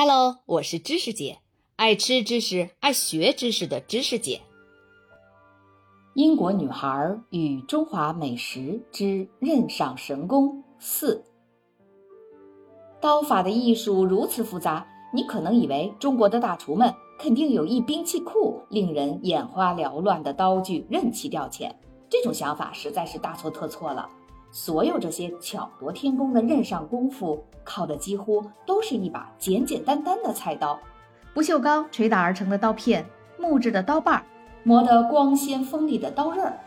Hello，我是知识姐，爱吃知识、爱学知识的知识姐。英国女孩与中华美食之刃上神功四。刀法的艺术如此复杂，你可能以为中国的大厨们肯定有一兵器库，令人眼花缭乱的刀具任其调遣。这种想法实在是大错特错了。所有这些巧夺天工的刃上功夫，靠的几乎都是一把简简单单的菜刀，不锈钢捶打而成的刀片，木质的刀把，磨得光鲜锋利的刀刃儿。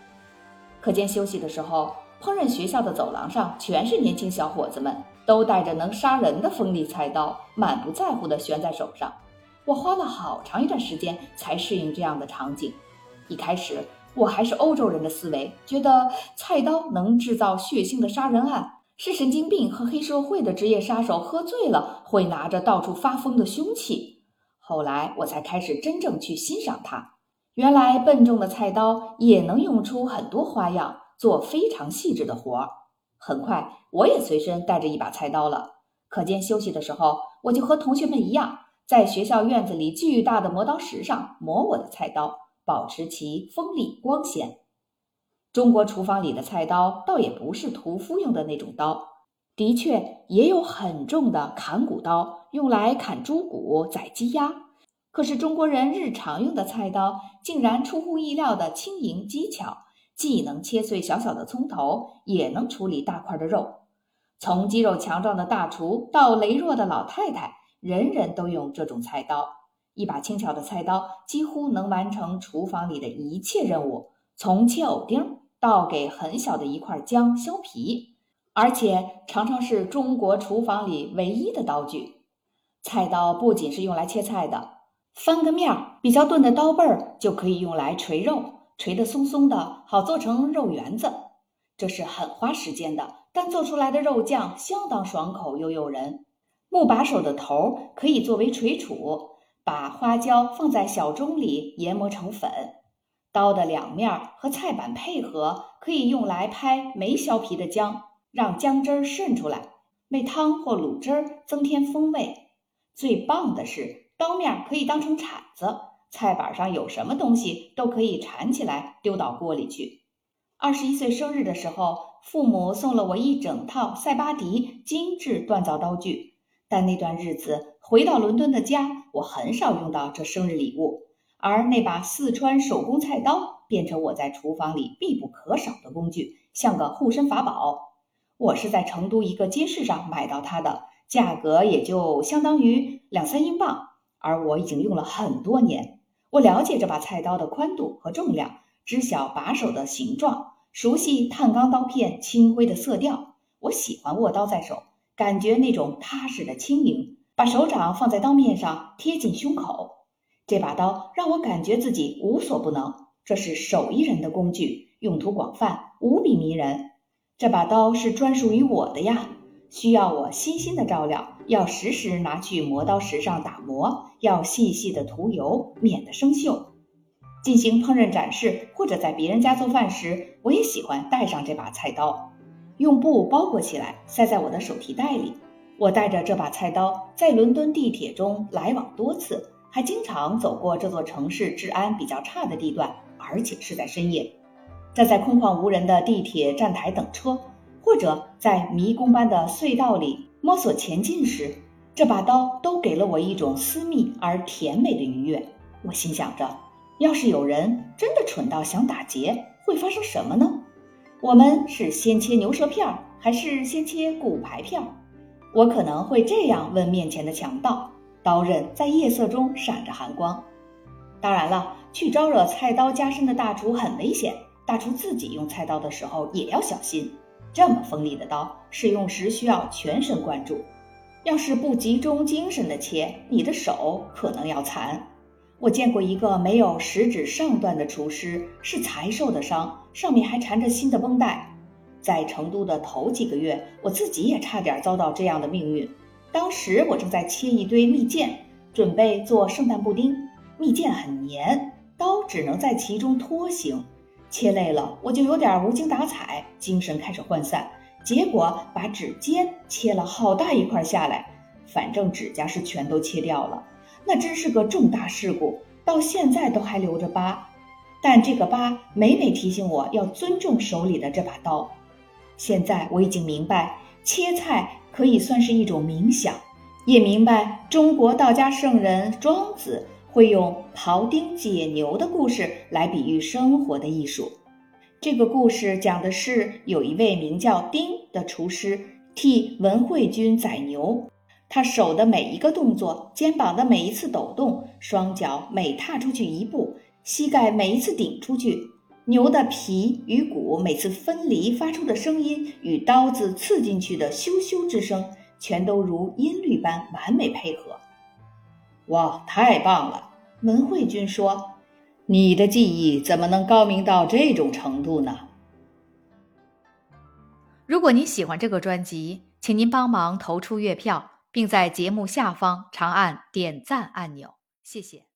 课间休息的时候，烹饪学校的走廊上全是年轻小伙子们，都带着能杀人的锋利菜刀，满不在乎地悬在手上。我花了好长一段时间才适应这样的场景。一开始。我还是欧洲人的思维，觉得菜刀能制造血腥的杀人案，是神经病和黑社会的职业杀手喝醉了会拿着到处发疯的凶器。后来我才开始真正去欣赏它。原来笨重的菜刀也能用出很多花样，做非常细致的活儿。很快，我也随身带着一把菜刀了。课间休息的时候，我就和同学们一样，在学校院子里巨大的磨刀石上磨我的菜刀。保持其锋利光鲜。中国厨房里的菜刀倒也不是屠夫用的那种刀，的确也有很重的砍骨刀，用来砍猪骨、宰鸡鸭。可是中国人日常用的菜刀竟然出乎意料的轻盈机巧，既能切碎小小的葱头，也能处理大块的肉。从肌肉强壮的大厨到羸弱的老太太，人人都用这种菜刀。一把轻巧的菜刀几乎能完成厨房里的一切任务，从切藕丁到给很小的一块姜削皮，而且常常是中国厨房里唯一的刀具。菜刀不仅是用来切菜的，翻个面儿比较钝的刀背儿就可以用来锤肉，锤得松松的，好做成肉圆子。这是很花时间的，但做出来的肉酱相当爽口又诱人。木把手的头可以作为锤杵。把花椒放在小盅里研磨成粉，刀的两面和菜板配合，可以用来拍没削皮的姜，让姜汁儿渗出来，为汤或卤汁儿增添风味。最棒的是，刀面可以当成铲子，菜板上有什么东西都可以铲起来丢到锅里去。二十一岁生日的时候，父母送了我一整套塞巴迪精致锻造刀具。但那段日子回到伦敦的家，我很少用到这生日礼物，而那把四川手工菜刀变成我在厨房里必不可少的工具，像个护身法宝。我是在成都一个街市上买到它的，价格也就相当于两三英镑，而我已经用了很多年。我了解这把菜刀的宽度和重量，知晓把手的形状，熟悉碳钢刀片清灰的色调。我喜欢握刀在手。感觉那种踏实的轻盈，把手掌放在刀面上，贴近胸口。这把刀让我感觉自己无所不能。这是手艺人的工具，用途广泛，无比迷人。这把刀是专属于我的呀，需要我细心的照料，要时时拿去磨刀石上打磨，要细细的涂油，免得生锈。进行烹饪展示或者在别人家做饭时，我也喜欢带上这把菜刀。用布包裹起来，塞在我的手提袋里。我带着这把菜刀在伦敦地铁中来往多次，还经常走过这座城市治安比较差的地段，而且是在深夜。站在空旷无人的地铁站台等车，或者在迷宫般的隧道里摸索前进时，这把刀都给了我一种私密而甜美的愉悦。我心想着，要是有人真的蠢到想打劫，会发生什么呢？我们是先切牛舌片儿，还是先切骨牌片儿？我可能会这样问面前的强盗。刀刃在夜色中闪着寒光。当然了，去招惹菜刀加身的大厨很危险。大厨自己用菜刀的时候也要小心。这么锋利的刀，使用时需要全神贯注。要是不集中精神的切，你的手可能要残。我见过一个没有食指上段的厨师，是才受的伤，上面还缠着新的绷带。在成都的头几个月，我自己也差点遭到这样的命运。当时我正在切一堆蜜饯，准备做圣诞布丁。蜜饯很黏，刀只能在其中拖行。切累了，我就有点无精打采，精神开始涣散，结果把指尖切了好大一块下来。反正指甲是全都切掉了，那真是个重大事故，到现在都还留着疤。但这个疤每每提醒我要尊重手里的这把刀。现在我已经明白，切菜可以算是一种冥想，也明白中国道家圣人庄子会用庖丁解牛的故事来比喻生活的艺术。这个故事讲的是有一位名叫丁的厨师替文惠君宰牛，他手的每一个动作，肩膀的每一次抖动，双脚每踏出去一步，膝盖每一次顶出去。牛的皮与骨每次分离发出的声音，与刀子刺进去的咻咻之声，全都如音律般完美配合。哇，太棒了！文慧君说：“你的技艺怎么能高明到这种程度呢？”如果您喜欢这个专辑，请您帮忙投出月票，并在节目下方长按点赞按钮，谢谢。